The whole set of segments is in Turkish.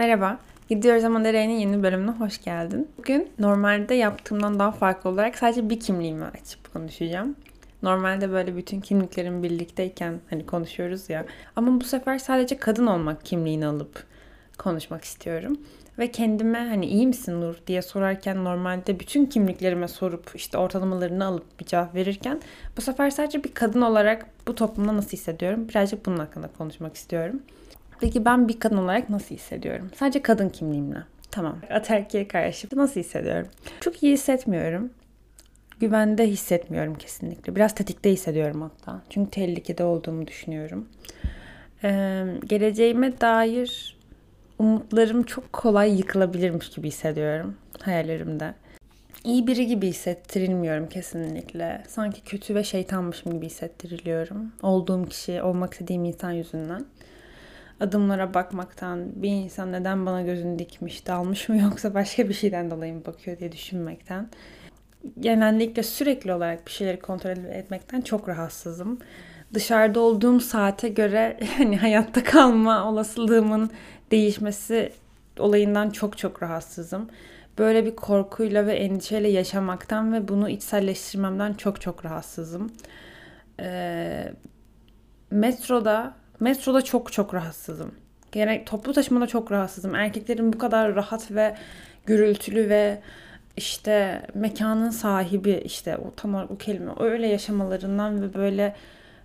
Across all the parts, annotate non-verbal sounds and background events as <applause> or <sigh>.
Merhaba, Gidiyoruz ama Nereye'nin yeni bölümüne hoş geldin. Bugün normalde yaptığımdan daha farklı olarak sadece bir kimliğimi açıp konuşacağım. Normalde böyle bütün kimliklerin birlikteyken hani konuşuyoruz ya. Ama bu sefer sadece kadın olmak kimliğini alıp konuşmak istiyorum. Ve kendime hani iyi misin Nur diye sorarken normalde bütün kimliklerime sorup işte ortalamalarını alıp bir cevap verirken bu sefer sadece bir kadın olarak bu toplumda nasıl hissediyorum birazcık bunun hakkında konuşmak istiyorum. Peki ben bir kadın olarak nasıl hissediyorum? Sadece kadın kimliğimle. Tamam. Aterkiye karşı nasıl hissediyorum? Çok iyi hissetmiyorum. Güvende hissetmiyorum kesinlikle. Biraz tetikte hissediyorum hatta. Çünkü tehlikede olduğumu düşünüyorum. Ee, geleceğime dair umutlarım çok kolay yıkılabilirmiş gibi hissediyorum hayallerimde. İyi biri gibi hissettirilmiyorum kesinlikle. Sanki kötü ve şeytanmışım gibi hissettiriliyorum. Olduğum kişi, olmak istediğim insan yüzünden adımlara bakmaktan bir insan neden bana gözünü dikmiş, dalmış mı <laughs> yoksa başka bir şeyden dolayı mı bakıyor diye düşünmekten genellikle sürekli olarak bir şeyleri kontrol etmekten çok rahatsızım. Dışarıda olduğum saate göre <laughs> hani hayatta kalma olasılığımın değişmesi olayından çok çok rahatsızım. Böyle bir korkuyla ve endişeyle yaşamaktan ve bunu içselleştirmemden çok çok rahatsızım. Ee, metroda Metroda çok çok rahatsızım. Gerek toplu taşımada çok rahatsızım. Erkeklerin bu kadar rahat ve gürültülü ve işte mekanın sahibi işte o tam olarak o kelime öyle yaşamalarından ve böyle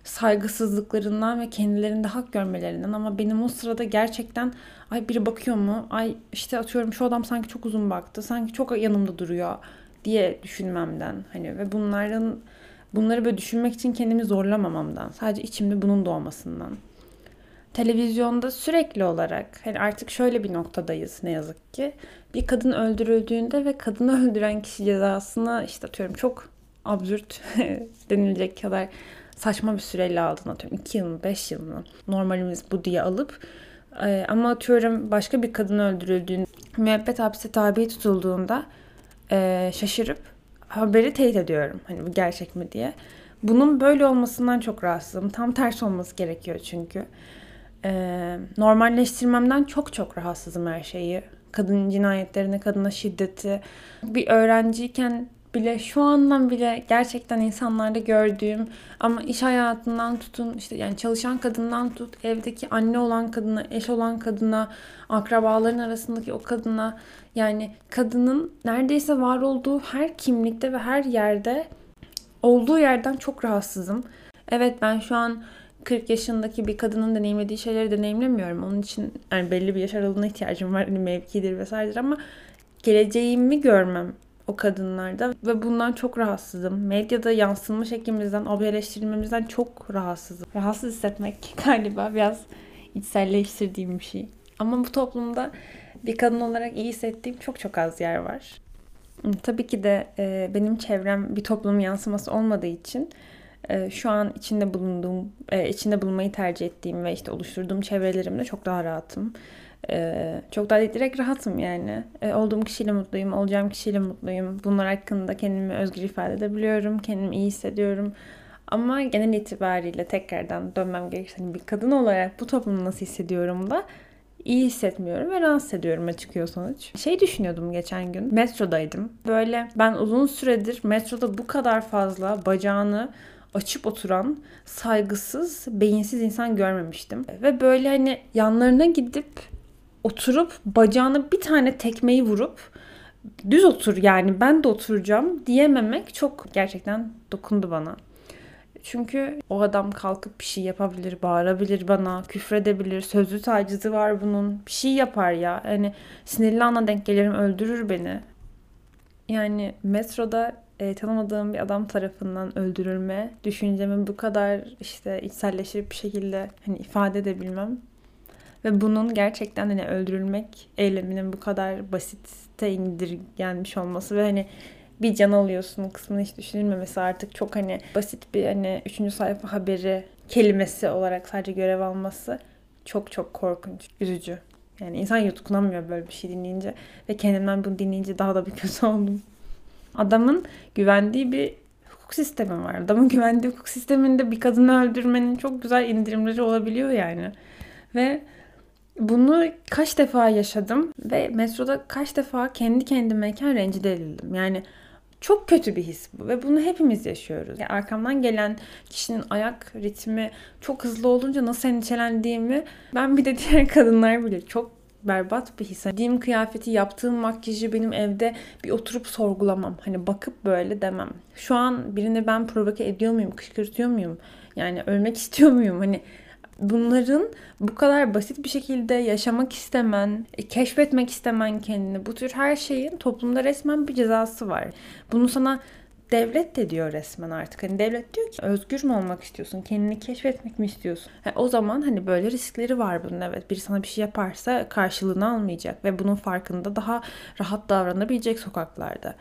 saygısızlıklarından ve kendilerinde hak görmelerinden ama benim o sırada gerçekten ay biri bakıyor mu? Ay işte atıyorum şu adam sanki çok uzun baktı. Sanki çok yanımda duruyor diye düşünmemden hani ve bunların bunları böyle düşünmek için kendimi zorlamamamdan sadece içimde bunun doğmasından televizyonda sürekli olarak hani artık şöyle bir noktadayız ne yazık ki. Bir kadın öldürüldüğünde ve kadını <laughs> öldüren kişi cezasını işte atıyorum çok absürt <laughs> denilecek kadar saçma bir süreyle aldığını atıyorum. 2 yıl mı 5 yıl mı normalimiz bu diye alıp e, ama atıyorum başka bir kadın öldürüldüğünde müebbet hapse tabi tutulduğunda e, şaşırıp haberi teyit ediyorum. Hani bu gerçek mi diye. Bunun böyle olmasından çok rahatsızım. Tam tersi olması gerekiyor çünkü e, normalleştirmemden çok çok rahatsızım her şeyi. Kadın cinayetlerini, kadına şiddeti. Bir öğrenciyken bile şu andan bile gerçekten insanlarda gördüğüm ama iş hayatından tutun işte yani çalışan kadından tut evdeki anne olan kadına, eş olan kadına, akrabaların arasındaki o kadına yani kadının neredeyse var olduğu her kimlikte ve her yerde olduğu yerden çok rahatsızım. Evet ben şu an 40 yaşındaki bir kadının deneyimlediği şeyleri deneyimlemiyorum. Onun için yani belli bir yaş aralığına ihtiyacım var. Hani mevkidir vesairedir ama geleceğimi görmem o kadınlarda ve bundan çok rahatsızım. Medyada yansıma şeklimizden, objeleştirilmemizden çok rahatsızım. Rahatsız hissetmek <laughs> galiba biraz içselleştirdiğim bir şey. Ama bu toplumda bir kadın olarak iyi hissettiğim çok çok az yer var. Tabii ki de benim çevrem bir toplumun yansıması olmadığı için şu an içinde bulunduğum, e, içinde bulunmayı tercih ettiğim ve işte oluşturduğum çevrelerimde çok daha rahatım. E, çok daha direkt rahatım yani. E, olduğum kişiyle mutluyum, olacağım kişiyle mutluyum. Bunlar hakkında kendimi özgür ifade edebiliyorum, kendimi iyi hissediyorum. Ama genel itibariyle tekrardan dönmem gerekirse hani bir kadın olarak bu toplumu nasıl hissediyorum da iyi hissetmiyorum ve rahatsız ediyorum çıkıyor sonuç. Şey düşünüyordum geçen gün. Metrodaydım. Böyle ben uzun süredir metroda bu kadar fazla bacağını açıp oturan saygısız, beyinsiz insan görmemiştim. Ve böyle hani yanlarına gidip oturup bacağına bir tane tekmeyi vurup düz otur yani ben de oturacağım diyememek çok gerçekten dokundu bana. Çünkü o adam kalkıp bir şey yapabilir, bağırabilir bana, küfredebilir, sözlü tacizi var bunun. Bir şey yapar ya. Yani sinirli ana denk gelirim öldürür beni. Yani metroda e, tanımadığım bir adam tarafından öldürülme düşüncemi bu kadar işte içselleştirip bir şekilde hani ifade edebilmem ve bunun gerçekten hani öldürülmek eyleminin bu kadar basite indirgenmiş olması ve hani bir can alıyorsun kısmını hiç düşünülmemesi artık çok hani basit bir hani üçüncü sayfa haberi kelimesi olarak sadece görev alması çok çok korkunç, üzücü. Yani insan yutkunamıyor böyle bir şey dinleyince ve kendimden bunu dinleyince daha da bir kötü <laughs> oldum. Adamın güvendiği bir hukuk sistemi var. Adamın <laughs> güvendiği hukuk sisteminde bir kadını öldürmenin çok güzel indirimleri olabiliyor yani. Ve Bunu kaç defa yaşadım ve metroda kaç defa kendi kendimeyken rencide edildim. Yani çok kötü bir his bu ve bunu hepimiz yaşıyoruz. Yani arkamdan gelen kişinin ayak ritmi çok hızlı olunca nasıl endişelendiğimi ben bir de diğer <laughs> kadınlar bilir. Çok berbat bir his. Giydiğim kıyafeti, yaptığım makyajı benim evde bir oturup sorgulamam. Hani bakıp böyle demem. Şu an birini ben provoke ediyor muyum, kışkırtıyor muyum? Yani ölmek <laughs> istiyor muyum? Hani bunların bu kadar basit bir şekilde yaşamak istemen, e, keşfetmek istemen kendini, bu tür her şeyin toplumda resmen bir cezası var. Bunu sana devlet de diyor resmen artık. Hani devlet diyor ki özgür mü olmak istiyorsun? Kendini keşfetmek mi istiyorsun? Yani o zaman hani böyle riskleri var bunun evet. Biri sana bir şey yaparsa karşılığını almayacak ve bunun farkında daha rahat davranabilecek sokaklarda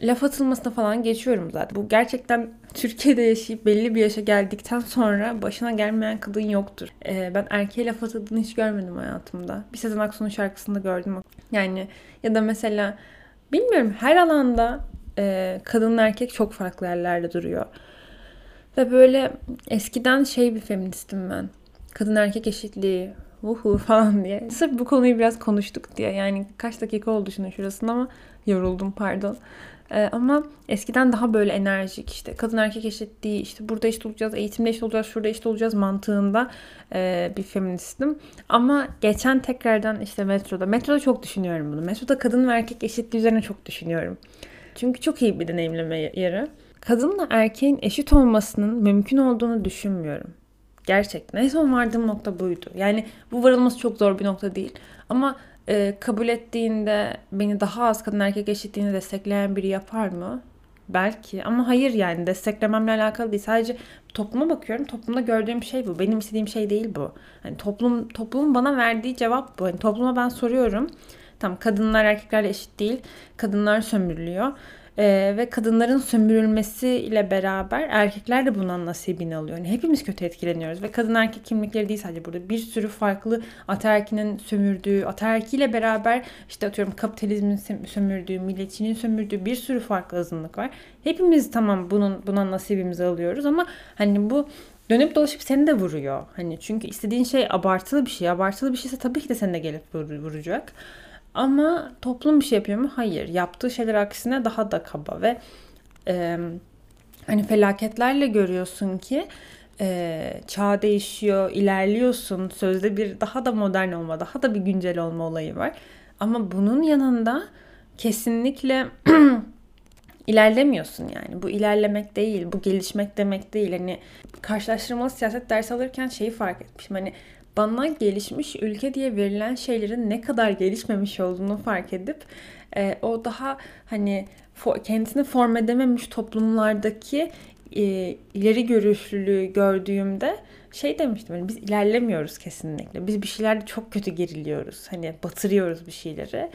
laf atılmasına falan geçiyorum zaten. Bu gerçekten <laughs> Türkiye'de yaşayıp belli bir yaşa geldikten sonra başına gelmeyen kadın yoktur. Ee, ben erkeğe laf atıldığını hiç görmedim hayatımda. Bir Sezen Aksu'nun şarkısında gördüm. Yani ya da mesela bilmiyorum her alanda e, kadın erkek çok farklı yerlerde duruyor. Ve böyle eskiden şey bir feministim ben. Kadın erkek eşitliği, uhu <laughs> falan diye. Sırf bu konuyu biraz konuştuk diye. Yani kaç dakika oldu şunun şurasında ama yoruldum pardon. Ee, ama eskiden daha böyle enerjik işte kadın erkek eşitliği işte burada eşit olacağız, eğitimde eşit olacağız, şurada eşit olacağız mantığında e, bir feministim. Ama geçen tekrardan işte metroda, metroda çok düşünüyorum bunu. Metroda kadın ve erkek eşitliği üzerine çok düşünüyorum. Çünkü çok iyi bir deneyimleme yeri. Kadınla erkeğin eşit olmasının mümkün olduğunu düşünmüyorum. Gerçekten. En son vardığım nokta buydu. Yani bu varılması çok zor bir nokta değil. Ama e, kabul ettiğinde beni daha az kadın erkek eşitliğini destekleyen biri yapar mı? Belki ama hayır yani desteklememle alakalı değil. Sadece topluma bakıyorum. Toplumda gördüğüm şey bu. Benim istediğim şey değil bu. Hani toplum toplumun bana verdiği cevap bu. Hani topluma ben soruyorum. Tamam kadınlar erkeklerle eşit değil. Kadınlar sömürülüyor. Ee, ve kadınların sömürülmesiyle beraber erkekler de bundan nasibini alıyor. Yani hepimiz kötü etkileniyoruz ve kadın erkek kimlikleri değil sadece burada. Bir sürü farklı ataerkinin sömürdüğü, ataerkiyle beraber işte atıyorum kapitalizmin sömürdüğü, milletçinin sömürdüğü bir sürü farklı azınlık var. Hepimiz tamam bunun buna nasibimizi alıyoruz ama hani bu dönüp dolaşıp seni de vuruyor. Hani çünkü istediğin şey abartılı bir şey. Abartılı bir şeyse tabii ki de seni de gelip vuracak. Ama toplum bir şey yapıyor mu? Hayır. Yaptığı şeyler aksine daha da kaba ve e, hani felaketlerle görüyorsun ki e, çağ değişiyor, ilerliyorsun. Sözde bir daha da modern olma, daha da bir güncel olma olayı var. Ama bunun yanında kesinlikle <clears throat> ilerlemiyorsun yani. Bu ilerlemek değil, bu gelişmek demek değil. Hani karşılaştırmalı siyaset dersi alırken şeyi fark etmişim. Hani bana gelişmiş ülke diye verilen şeylerin ne kadar gelişmemiş olduğunu fark edip e, o daha hani for, kendisini form edememiş toplumlardaki e, ileri görüşlülüğü gördüğümde şey demiştim hani biz ilerlemiyoruz kesinlikle. Biz bir şeylerde çok kötü geriliyoruz. Hani batırıyoruz bir şeyleri.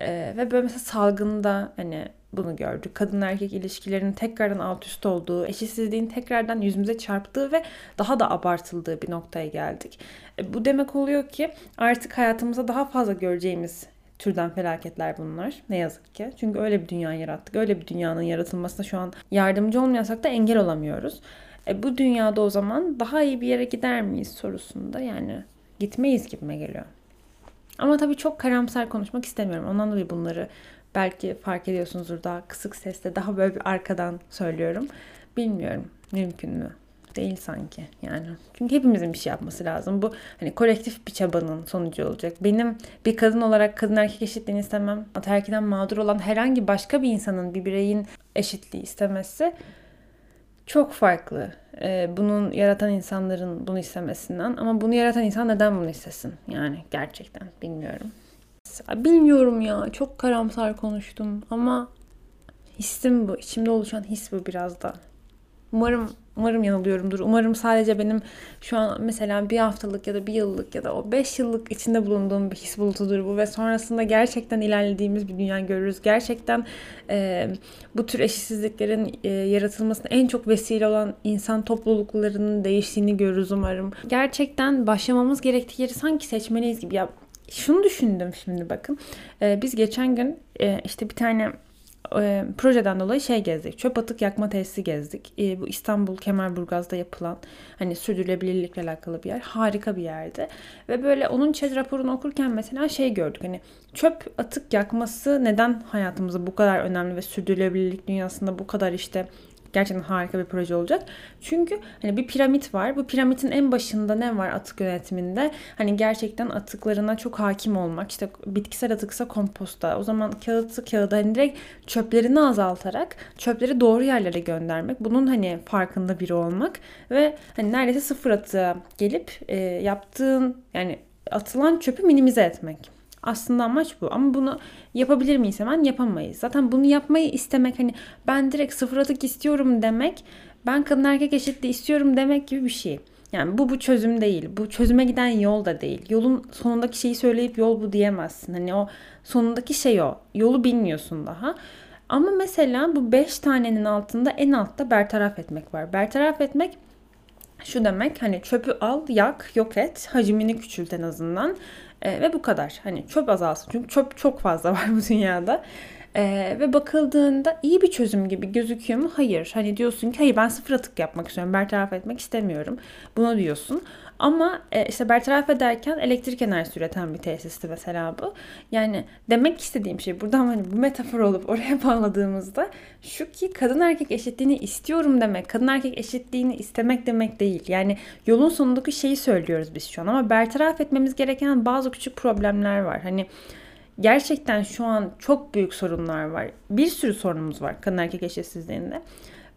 E, ve böyle mesela salgında hani bunu gördük. Kadın erkek ilişkilerinin tekrardan alt üst olduğu, eşitsizliğin tekrardan yüzümüze çarptığı ve daha da abartıldığı bir noktaya geldik. E, bu demek oluyor ki artık hayatımızda daha fazla göreceğimiz türden felaketler bunlar. Ne yazık ki. Çünkü öyle bir dünya yarattık. Öyle bir dünyanın yaratılmasına şu an yardımcı olmayasak da engel olamıyoruz. E, bu dünyada o zaman daha iyi bir yere gider miyiz sorusunda yani gitmeyiz gibime geliyor. Ama tabii çok karamsar konuşmak istemiyorum. Ondan dolayı bunları belki fark ediyorsunuzdur daha kısık sesle daha böyle bir arkadan söylüyorum. Bilmiyorum mümkün mü? Değil sanki yani. Çünkü hepimizin bir şey yapması lazım. Bu hani kolektif bir çabanın sonucu olacak. Benim bir kadın olarak kadın erkek eşitliğini istemem. Ataerkiden mağdur olan herhangi başka bir insanın, bir bireyin eşitliği istemesi çok farklı. Ee, bunun yaratan insanların bunu istemesinden. Ama bunu yaratan insan neden bunu istesin? Yani gerçekten bilmiyorum. Bilmiyorum ya. Çok karamsar konuştum ama hissim bu. İçimde oluşan his bu biraz da. Umarım umarım yanılıyorumdur. Umarım sadece benim şu an mesela bir haftalık ya da bir yıllık ya da o beş yıllık içinde bulunduğum bir his bulutudur bu ve sonrasında gerçekten ilerlediğimiz bir dünya görürüz. Gerçekten e, bu tür eşitsizliklerin e, yaratılmasına en çok vesile olan insan topluluklarının değiştiğini görürüz umarım. Gerçekten başlamamız gerektiği yeri sanki seçmeliyiz gibi. Ya şunu düşündüm şimdi bakın. Ee, biz geçen gün e, işte bir tane e, projeden dolayı şey gezdik. Çöp atık yakma tesisi gezdik. E, bu İstanbul Kemerburgaz'da yapılan hani sürdürülebilirlikle alakalı bir yer. Harika bir yerdi. Ve böyle onun ÇED raporunu okurken mesela şey gördük. Hani çöp atık yakması neden hayatımızda bu kadar önemli ve sürdürülebilirlik dünyasında bu kadar işte gerçekten harika bir proje olacak. Çünkü hani bir piramit var. Bu piramitin en başında ne var atık yönetiminde? Hani gerçekten atıklarına çok hakim olmak. İşte bitkisel atıksa komposta. O zaman kağıtsı kağıda hani direkt çöplerini azaltarak çöpleri doğru yerlere göndermek. Bunun hani farkında biri olmak ve hani neredeyse sıfır atığa gelip e, yaptığın yani atılan çöpü minimize etmek. Aslında amaç bu. Ama bunu yapabilir miyiz hemen? Yapamayız. Zaten bunu yapmayı istemek hani ben direkt sıfır atık istiyorum demek ben kadın erkek eşitliği istiyorum demek gibi bir şey. Yani bu bu çözüm değil. Bu çözüme giden yol da değil. Yolun sonundaki şeyi söyleyip yol bu diyemezsin. Hani o sonundaki şey o. Yolu bilmiyorsun daha. Ama mesela bu beş tanenin altında en altta bertaraf etmek var. Bertaraf etmek şu demek hani çöpü al, yak, yok et, hacmini küçült en azından. E, ve bu kadar. Hani çöp azalsın. Çünkü çöp çok fazla <laughs> var bu dünyada. E, ve bakıldığında iyi bir çözüm gibi gözüküyor mu? Hayır. Hani diyorsun ki hayır ben sıfır atık yapmak istiyorum. Bertaraf etmek istemiyorum. Buna diyorsun. Ama e, işte bertaraf ederken elektrik enerjisi üreten bir tesisti mesela bu. Yani demek istediğim şey burada hani bu metafor olup <laughs> oraya bağladığımızda şu ki kadın erkek eşitliğini istiyorum demek. Kadın erkek eşitliğini istemek demek değil. Yani yolun sonundaki şeyi söylüyoruz biz şu an ama bertaraf etmemiz gereken bazı küçük problemler var. Hani gerçekten şu an çok büyük sorunlar var. Bir sürü sorunumuz var kadın erkek eşitsizliğinde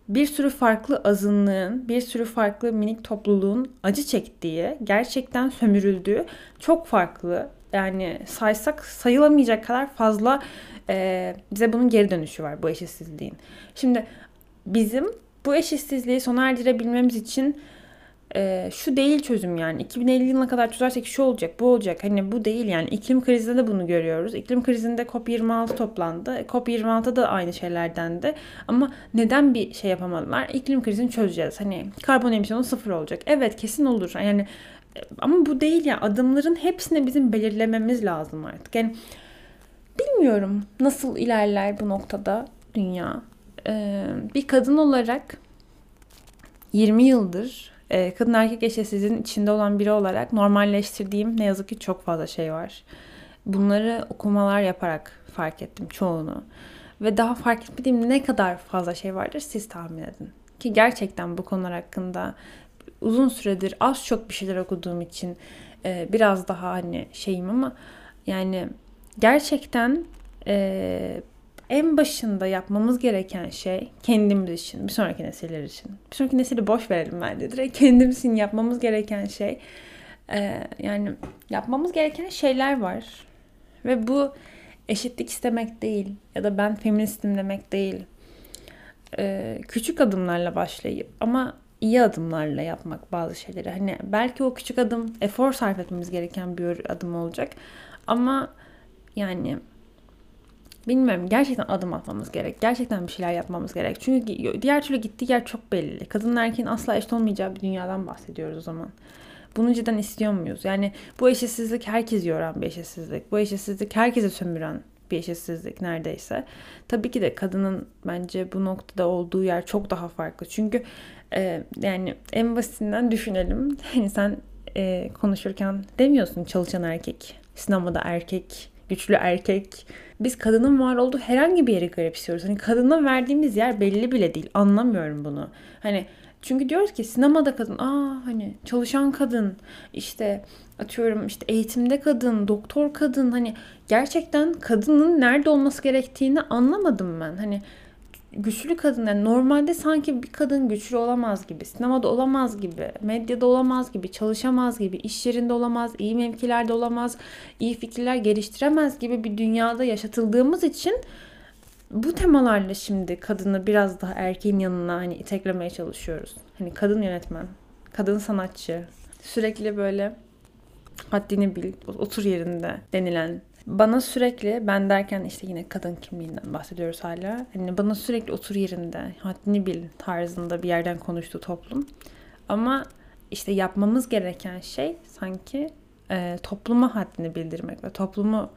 bir sürü farklı azınlığın, bir sürü farklı minik topluluğun acı çektiği, gerçekten sömürüldüğü çok farklı yani saysak sayılamayacak kadar fazla e, bize bunun geri dönüşü var bu eşitsizliğin. Şimdi bizim bu eşitsizliği sona erdirebilmemiz için e, şu değil çözüm yani 2050 yılına kadar çözersek şu olacak bu olacak hani bu değil yani iklim krizinde de bunu görüyoruz. İklim krizinde COP26 toplandı. COP26 da aynı şeylerdendi. Ama neden bir şey yapamadılar? İklim krizini çözeceğiz. Hani karbon emisyonu sıfır olacak. Evet kesin olur. Yani e, ama bu değil ya adımların hepsini bizim belirlememiz lazım artık. Yani bilmiyorum nasıl ilerler bu noktada dünya. Ee, bir kadın olarak 20 yıldır e, kadın erkek eşitsizliğinin içinde olan biri olarak normalleştirdiğim ne yazık ki çok fazla şey var. Bunları okumalar yaparak fark ettim çoğunu. Ve daha fark etmediğim ne kadar fazla şey vardır siz tahmin edin. Ki gerçekten bu konular hakkında uzun süredir az çok bir şeyler okuduğum için e, biraz daha hani şeyim ama yani gerçekten e, en başında yapmamız gereken şey kendimiz için, bir sonraki nesiller için. Bir sonraki nesili boş verelim bence. Direkt kendimiz için yapmamız gereken şey. E, yani yapmamız gereken şeyler var. Ve bu eşitlik istemek değil ya da ben feministim demek değil. E, küçük adımlarla başlayıp ama iyi adımlarla yapmak bazı şeyleri. Hani belki o küçük adım efor sarf etmemiz gereken bir adım olacak. Ama yani Bilmiyorum gerçekten adım atmamız gerek. Gerçekten bir şeyler yapmamız gerek. Çünkü diğer türlü gittiği yer çok belli. Kadın erkeğin asla eşit olmayacağı bir dünyadan bahsediyoruz o zaman. Bunu cidden istiyor muyuz? Yani bu eşitsizlik herkes yoran bir eşitsizlik. Bu eşitsizlik herkese sömüren bir eşitsizlik neredeyse. Tabii ki de kadının bence bu noktada olduğu yer çok daha farklı. Çünkü e, yani en basitinden düşünelim. Hani <laughs> sen e, konuşurken demiyorsun çalışan erkek, sinemada erkek, güçlü erkek. Biz kadının var olduğu herhangi bir yeri garipsiyoruz. Hani kadına verdiğimiz yer belli bile değil. Anlamıyorum bunu. Hani çünkü diyoruz ki sinemada kadın, aa hani çalışan kadın, işte atıyorum işte eğitimde kadın, doktor kadın hani gerçekten kadının nerede olması gerektiğini anlamadım ben. Hani güçlü kadın yani normalde sanki bir kadın güçlü olamaz gibi, sinemada olamaz gibi, medyada olamaz gibi, çalışamaz gibi, iş yerinde olamaz, iyi mevkilerde olamaz, iyi fikirler geliştiremez gibi bir dünyada yaşatıldığımız için bu temalarla şimdi kadını biraz daha erkeğin yanına hani iteklemeye çalışıyoruz. Hani kadın yönetmen, kadın sanatçı, sürekli böyle haddini bil, otur yerinde denilen bana sürekli ben derken işte yine kadın kimliğinden bahsediyoruz hala. Hani bana sürekli otur yerinde, haddini bil tarzında bir yerden konuştu toplum. Ama işte yapmamız gereken şey sanki e, topluma haddini bildirmek ve toplumu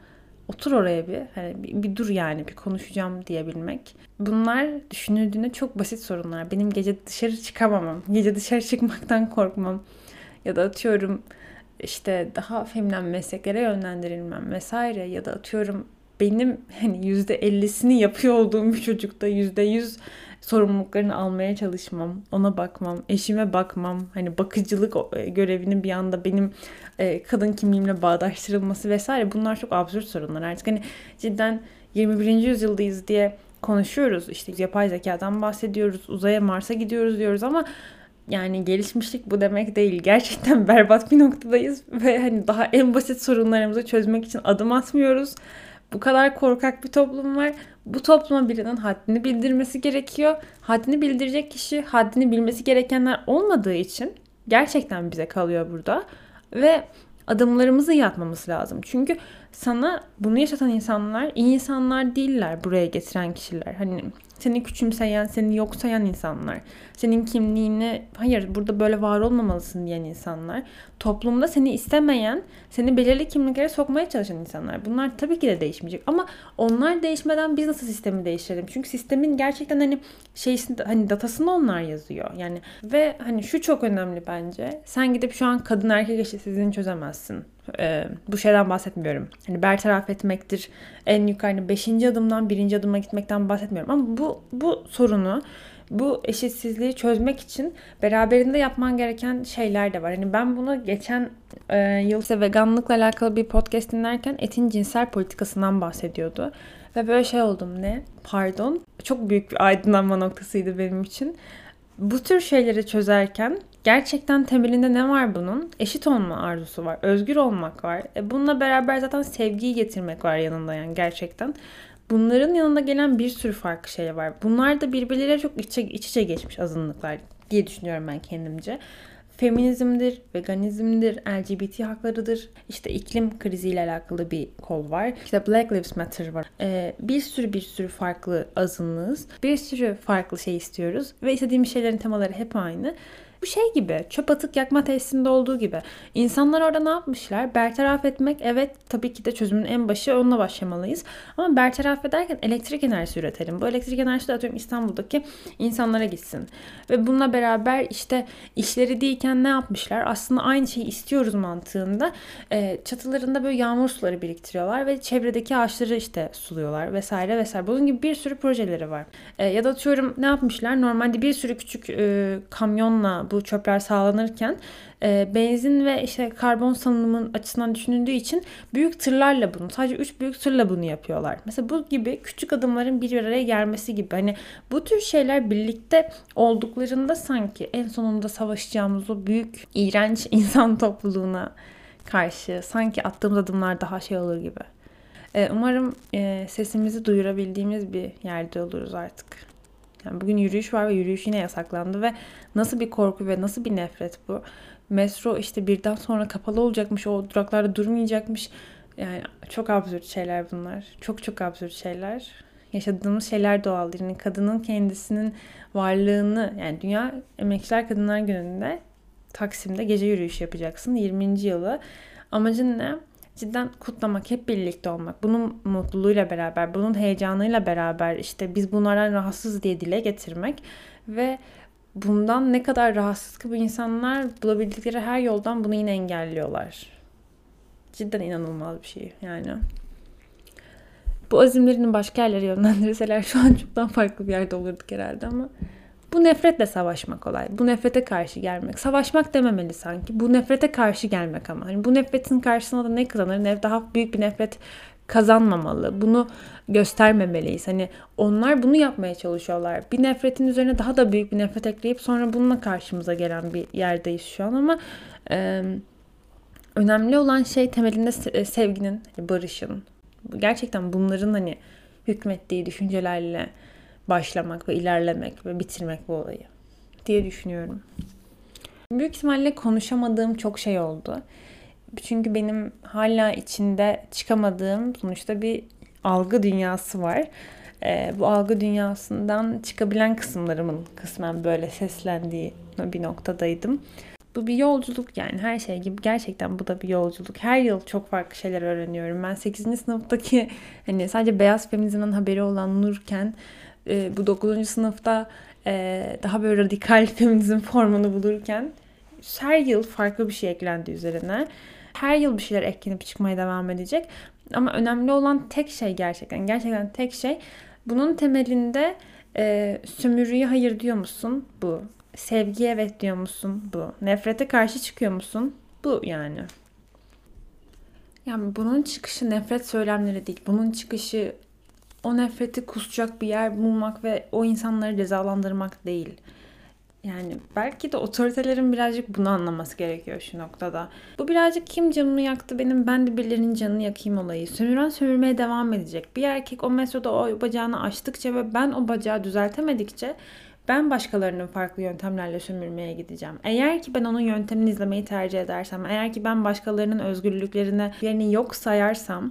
otur oraya bir, hani bir, bir dur yani bir konuşacağım diyebilmek. Bunlar düşünüldüğünde çok basit sorunlar. Benim gece dışarı çıkamamam, gece dışarı çıkmaktan korkmam ya da atıyorum işte daha feminen mesleklere yönlendirilmem vesaire ya da atıyorum benim hani yüzde ellisini yapıyor olduğum bir çocukta yüzde yüz sorumluluklarını almaya çalışmam, ona bakmam, eşime bakmam, hani bakıcılık e, görevinin bir anda benim e, kadın kimliğimle bağdaştırılması vesaire bunlar çok absürt sorunlar. Artık hani cidden 21. yüzyıldayız diye konuşuyoruz. İşte yapay zekadan bahsediyoruz, uzaya Mars'a gidiyoruz diyoruz ama yani gelişmişlik bu demek değil. Gerçekten <laughs> berbat bir noktadayız ve hani daha en basit sorunlarımızı çözmek için adım atmıyoruz. Bu kadar korkak bir toplum var. Bu topluma birinin haddini bildirmesi gerekiyor. Haddini bildirecek kişi haddini bilmesi gerekenler olmadığı için gerçekten bize kalıyor burada. Ve adımlarımızı yatmamız lazım. Çünkü sana bunu yaşatan insanlar iyi insanlar değiller buraya getiren kişiler. Hani seni küçümseyen, seni yok sayan insanlar. Senin kimliğini hayır burada böyle var olmamalısın diyen insanlar. Toplumda seni istemeyen, seni belirli kimliklere sokmaya çalışan insanlar. Bunlar tabii ki de değişmeyecek ama onlar değişmeden biz nasıl sistemi değiştirelim? Çünkü sistemin gerçekten hani şeysinde hani datasını onlar yazıyor. Yani ve hani şu çok önemli bence. Sen gidip şu an kadın erkek eşitsizliğini çözemezsin e, bu şeyden bahsetmiyorum. Hani bertaraf etmektir. En yukarı hani beşinci adımdan birinci adıma gitmekten bahsetmiyorum. Ama bu, bu sorunu bu eşitsizliği çözmek için beraberinde yapman gereken şeyler de var. Hani ben bunu geçen e, yıl işte veganlıkla alakalı bir podcast dinlerken etin cinsel politikasından bahsediyordu. Ve böyle şey oldum ne? Pardon. Çok büyük bir aydınlanma noktasıydı benim için. Bu tür şeyleri çözerken Gerçekten temelinde ne var bunun? Eşit olma arzusu var. Özgür olmak var. E bununla beraber zaten sevgiyi getirmek var yanında yani gerçekten. Bunların yanında gelen bir sürü farklı şey var. Bunlar da birbirleriyle çok iç iç içe geçmiş azınlıklar diye düşünüyorum ben kendimce feminizmdir, veganizmdir, LGBT haklarıdır. İşte iklim kriziyle alakalı bir kol var. İşte Black Lives Matter var. Ee, bir sürü bir sürü farklı azınlığız. Bir sürü farklı şey istiyoruz ve istediğimiz şeylerin temaları hep aynı. Bu şey gibi çöp atık yakma tesisinde olduğu gibi. İnsanlar orada ne yapmışlar? Bertaraf etmek evet tabii ki de çözümün en başı onunla başlamalıyız. Ama bertaraf ederken elektrik enerjisi üretelim. Bu elektrik enerjisi de atıyorum İstanbul'daki insanlara gitsin. Ve bununla beraber işte işleri değilken ne yapmışlar? Aslında aynı şeyi istiyoruz mantığında. E, çatılarında böyle yağmur suları biriktiriyorlar ve çevredeki ağaçları işte suluyorlar vesaire vesaire. Bunun gibi bir sürü projeleri var. E, ya da atıyorum ne yapmışlar? Normalde bir sürü küçük e, kamyonla bu çöpler sağlanırken e, benzin ve işte karbon salınımın açısından düşünüldüğü için büyük tırlarla bunu sadece 3 büyük tırla bunu yapıyorlar. Mesela bu gibi küçük adımların bir araya gelmesi gibi hani bu tür şeyler birlikte olduklarında sanki en sonunda savaşacağımız o büyük iğrenç <laughs> insan topluluğuna karşı sanki attığımız adımlar daha şey olur gibi. E, umarım e, sesimizi duyurabildiğimiz bir yerde oluruz artık. Yani bugün yürüyüş var ve yürüyüş yine yasaklandı ve nasıl bir korku ve nasıl bir nefret bu. Metro işte birden sonra kapalı olacakmış, o duraklarda durmayacakmış. Yani çok absürt şeyler bunlar. Çok çok absürt şeyler. Yaşadığımız şeyler doğal. Yani kadının kendisinin varlığını yani Dünya Emekçiler Kadınlar Günü'nde Taksim'de gece yürüyüş yapacaksın. 20. yılı. Amacın ne? Cidden kutlamak, hep birlikte olmak, bunun mutluluğuyla beraber, bunun heyecanıyla beraber işte biz bunlardan rahatsız diye dile getirmek ve bundan ne kadar rahatsız ki bu insanlar bulabildikleri her yoldan bunu yine engelliyorlar. Cidden inanılmaz bir şey yani. Bu azimlerini başka yerlere yönlendirseler şu an çok daha farklı bir yerde olurduk herhalde ama bu nefretle savaşmak kolay. Bu nefrete karşı gelmek. Savaşmak dememeli sanki. Bu nefrete karşı gelmek ama. Hani bu nefretin karşısında da ne kazanır? Ne daha büyük bir nefret kazanmamalı. Bunu göstermemeliyiz. Hani onlar bunu yapmaya çalışıyorlar. Bir nefretin üzerine daha da büyük bir nefret ekleyip sonra bununla karşımıza gelen bir yerdeyiz şu an ama e, önemli olan şey temelinde sevginin, barışın. Gerçekten bunların hani hükmettiği düşüncelerle başlamak ve ilerlemek ve bitirmek bu olayı diye düşünüyorum. Büyük ihtimalle konuşamadığım çok şey oldu. Çünkü benim hala içinde çıkamadığım sonuçta bir algı dünyası var. Ee, bu algı dünyasından çıkabilen kısımlarımın kısmen böyle seslendiği bir noktadaydım. Bu bir yolculuk yani her şey gibi gerçekten bu da bir yolculuk. Her yıl çok farklı şeyler öğreniyorum. Ben 8. sınıftaki hani sadece beyaz feminizmden haberi olan Nurken e, bu 9. sınıfta e, daha böyle radikal <laughs> feminizm formunu bulurken her yıl farklı bir şey eklendi üzerine. Her yıl bir şeyler eklenip çıkmaya devam edecek. Ama önemli olan tek şey gerçekten, gerçekten tek şey bunun temelinde e, sömürüye hayır diyor musun? Bu. Sevgiye evet diyor musun? Bu. Nefrete karşı çıkıyor musun? Bu yani. Yani bunun çıkışı nefret söylemleri değil. Bunun çıkışı o nefreti kusacak bir yer bulmak ve o insanları cezalandırmak değil. Yani belki de otoritelerin birazcık bunu anlaması gerekiyor şu noktada. Bu birazcık kim canımı yaktı benim ben de birilerinin canını yakayım olayı. Sömüren sömürmeye devam edecek. Bir erkek o metroda o bacağını açtıkça ve ben o bacağı düzeltemedikçe ben başkalarının farklı yöntemlerle sömürmeye gideceğim. Eğer ki ben onun yöntemini izlemeyi tercih edersem, eğer ki ben başkalarının özgürlüklerine yerini yok sayarsam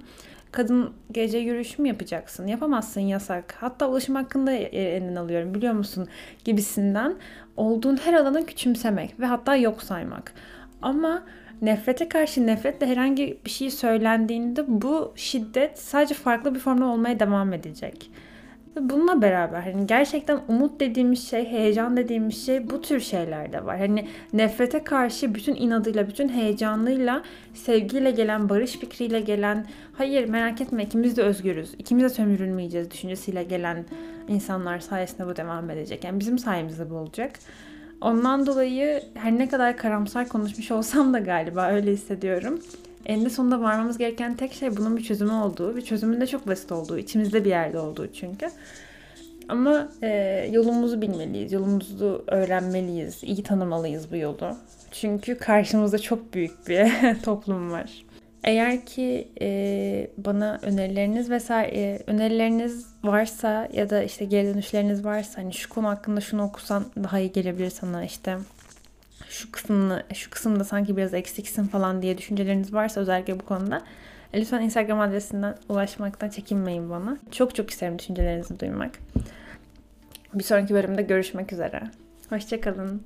kadın gece yürüyüşü mü yapacaksın? Yapamazsın yasak. Hatta ulaşım hakkında elinden alıyorum biliyor musun? Gibisinden olduğun her alanı küçümsemek ve hatta yok saymak. Ama nefrete karşı nefretle herhangi bir şey söylendiğinde bu şiddet sadece farklı bir formda olmaya devam edecek. Bununla beraber hani gerçekten umut dediğimiz şey, heyecan dediğimiz şey bu tür şeyler de var. Hani nefrete karşı bütün inadıyla, bütün heyecanıyla, sevgiyle gelen, barış fikriyle gelen, hayır merak etme ikimiz de özgürüz, ikimiz de sömürülmeyeceğiz düşüncesiyle gelen insanlar sayesinde bu devam edecek. Yani bizim sayemizde bu olacak. Ondan dolayı her ne kadar karamsar konuşmuş olsam da galiba öyle hissediyorum eninde sonunda varmamız gereken tek şey bunun bir çözümü olduğu ve çözümün de çok basit olduğu, içimizde bir yerde olduğu çünkü. Ama e, yolumuzu bilmeliyiz, yolumuzu öğrenmeliyiz, iyi tanımalıyız bu yolu. Çünkü karşımızda çok büyük bir <laughs> toplum var. Eğer ki e, bana önerileriniz vesaire e, önerileriniz varsa ya da işte geri dönüşleriniz varsa hani şu konu hakkında şunu okusan daha iyi gelebilir sana işte şu kısmını şu kısımda sanki biraz eksiksin falan diye düşünceleriniz varsa özellikle bu konuda lütfen Instagram adresinden ulaşmaktan çekinmeyin bana. Çok çok isterim düşüncelerinizi duymak. Bir sonraki bölümde görüşmek üzere. Hoşçakalın.